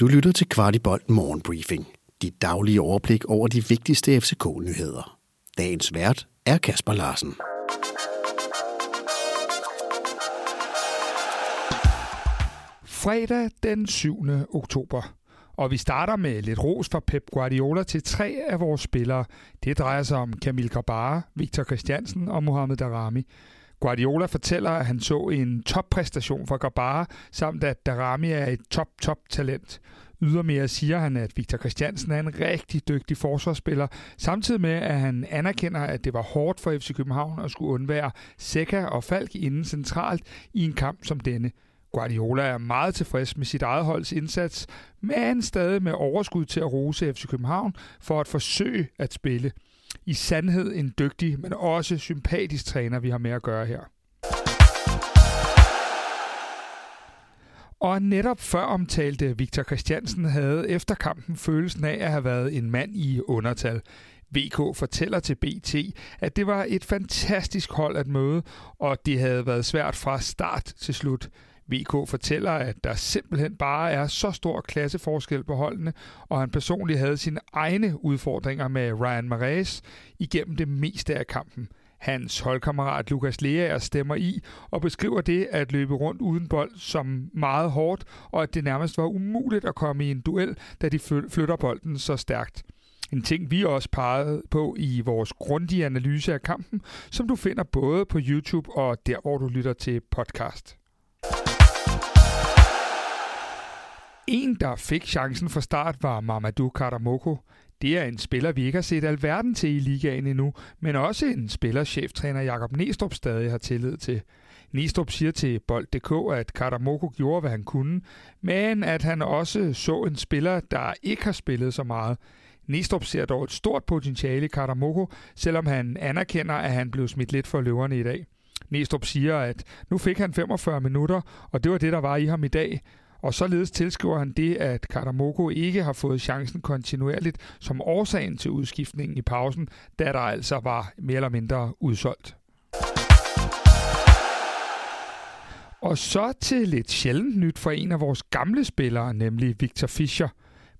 Du lytter til Kvartibolt Morgenbriefing. Dit daglige overblik over de vigtigste FCK-nyheder. Dagens vært er Kasper Larsen. Fredag den 7. oktober. Og vi starter med lidt ros fra Pep Guardiola til tre af vores spillere. Det drejer sig om Kamil Grabara, Victor Christiansen og Mohamed Darami. Guardiola fortæller, at han så en toppræstation fra Gabara, samt at Darami er et top-top-talent. Ydermere siger han, at Victor Christiansen er en rigtig dygtig forsvarsspiller, samtidig med, at han anerkender, at det var hårdt for FC København at skulle undvære Seca og Falk inden centralt i en kamp som denne. Guardiola er meget tilfreds med sit eget holds indsats, men stadig med overskud til at rose FC København for at forsøge at spille. I sandhed en dygtig, men også sympatisk træner, vi har med at gøre her. Og netop før omtalte Victor Christiansen havde efter kampen følelsen af at have været en mand i undertal. VK fortæller til BT, at det var et fantastisk hold at møde, og det havde været svært fra start til slut. VK fortæller, at der simpelthen bare er så stor klasseforskel på holdene, og han personligt havde sine egne udfordringer med Ryan Marais igennem det meste af kampen. Hans holdkammerat Lukas Leaer stemmer i og beskriver det at løbe rundt uden bold som meget hårdt, og at det nærmest var umuligt at komme i en duel, da de flytter bolden så stærkt. En ting, vi også pegede på i vores grundige analyse af kampen, som du finder både på YouTube og der, hvor du lytter til podcast. En, der fik chancen fra start, var Mamadou Karamoko. Det er en spiller, vi ikke har set alverden til i ligaen endnu, men også en spiller, cheftræner Jakob Nestrup stadig har tillid til. Nistrup siger til Bold.dk, at Karamoko gjorde, hvad han kunne, men at han også så en spiller, der ikke har spillet så meget. Nistrup ser dog et stort potentiale i Karamoko, selvom han anerkender, at han blev smidt lidt for løverne i dag. Nestrup siger, at nu fik han 45 minutter, og det var det, der var i ham i dag, og således tilskriver han det, at Karamoko ikke har fået chancen kontinuerligt som årsagen til udskiftningen i pausen, da der altså var mere eller mindre udsolgt. Og så til lidt sjældent nyt for en af vores gamle spillere, nemlig Victor Fischer.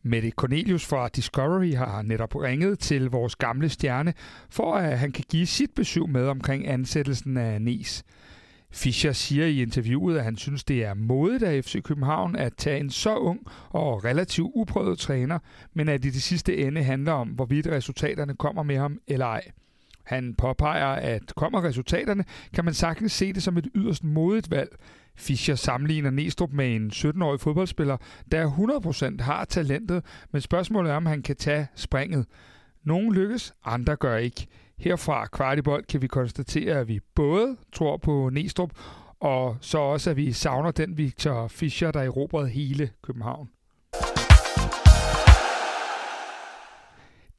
Mette Cornelius fra Discovery har netop ringet til vores gamle stjerne, for at han kan give sit besøg med omkring ansættelsen af Nes. Fischer siger i interviewet, at han synes, det er modigt af FC København at tage en så ung og relativt uprøvet træner, men at det i det sidste ende handler om, hvorvidt resultaterne kommer med ham eller ej. Han påpeger, at kommer resultaterne, kan man sagtens se det som et yderst modigt valg. Fischer sammenligner Næstrup med en 17-årig fodboldspiller, der 100% har talentet, men spørgsmålet er, om han kan tage springet. Nogle lykkes, andre gør ikke. Herfra Kvartibold kan vi konstatere, at vi både tror på Næstrup, og så også, at vi savner den Victor Fischer, der erobrede hele København.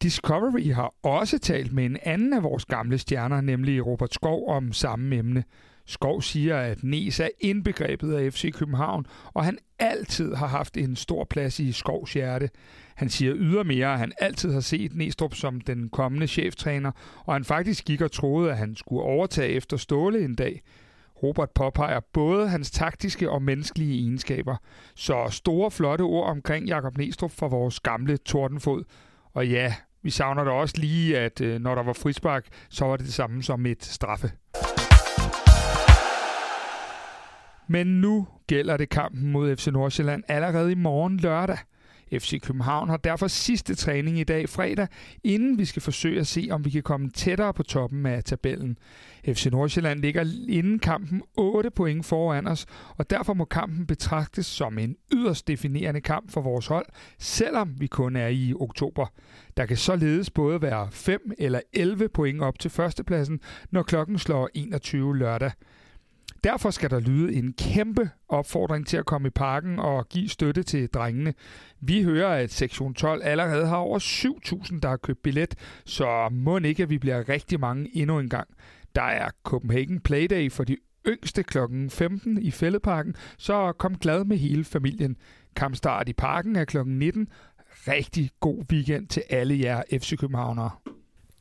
Discovery har også talt med en anden af vores gamle stjerner, nemlig Robert Skov, om samme emne. Skov siger, at Nes er indbegrebet af FC København, og han altid har haft en stor plads i Skovs hjerte. Han siger ydermere, at han altid har set Næstrup som den kommende cheftræner, og han faktisk gik og troede, at han skulle overtage efter Ståle en dag. Robert påpeger både hans taktiske og menneskelige egenskaber. Så store, flotte ord omkring Jakob Næstrup fra vores gamle tordenfod. Og ja, vi savner da også lige, at øh, når der var frispark, så var det det samme som et straffe. Men nu gælder det kampen mod FC Nordsjælland allerede i morgen lørdag. FC København har derfor sidste træning i dag fredag, inden vi skal forsøge at se, om vi kan komme tættere på toppen af tabellen. FC Nordsjælland ligger inden kampen 8 point foran os, og derfor må kampen betragtes som en yderst definerende kamp for vores hold, selvom vi kun er i oktober. Der kan således både være 5 eller 11 point op til førstepladsen, når klokken slår 21 lørdag. Derfor skal der lyde en kæmpe opfordring til at komme i parken og give støtte til drengene. Vi hører, at sektion 12 allerede har over 7.000, der har købt billet, så må ikke, at vi bliver rigtig mange endnu en gang. Der er Copenhagen Playday for de yngste kl. 15 i Fældeparken, så kom glad med hele familien. Kampstart i parken er kl. 19. Rigtig god weekend til alle jer FC Københavnere.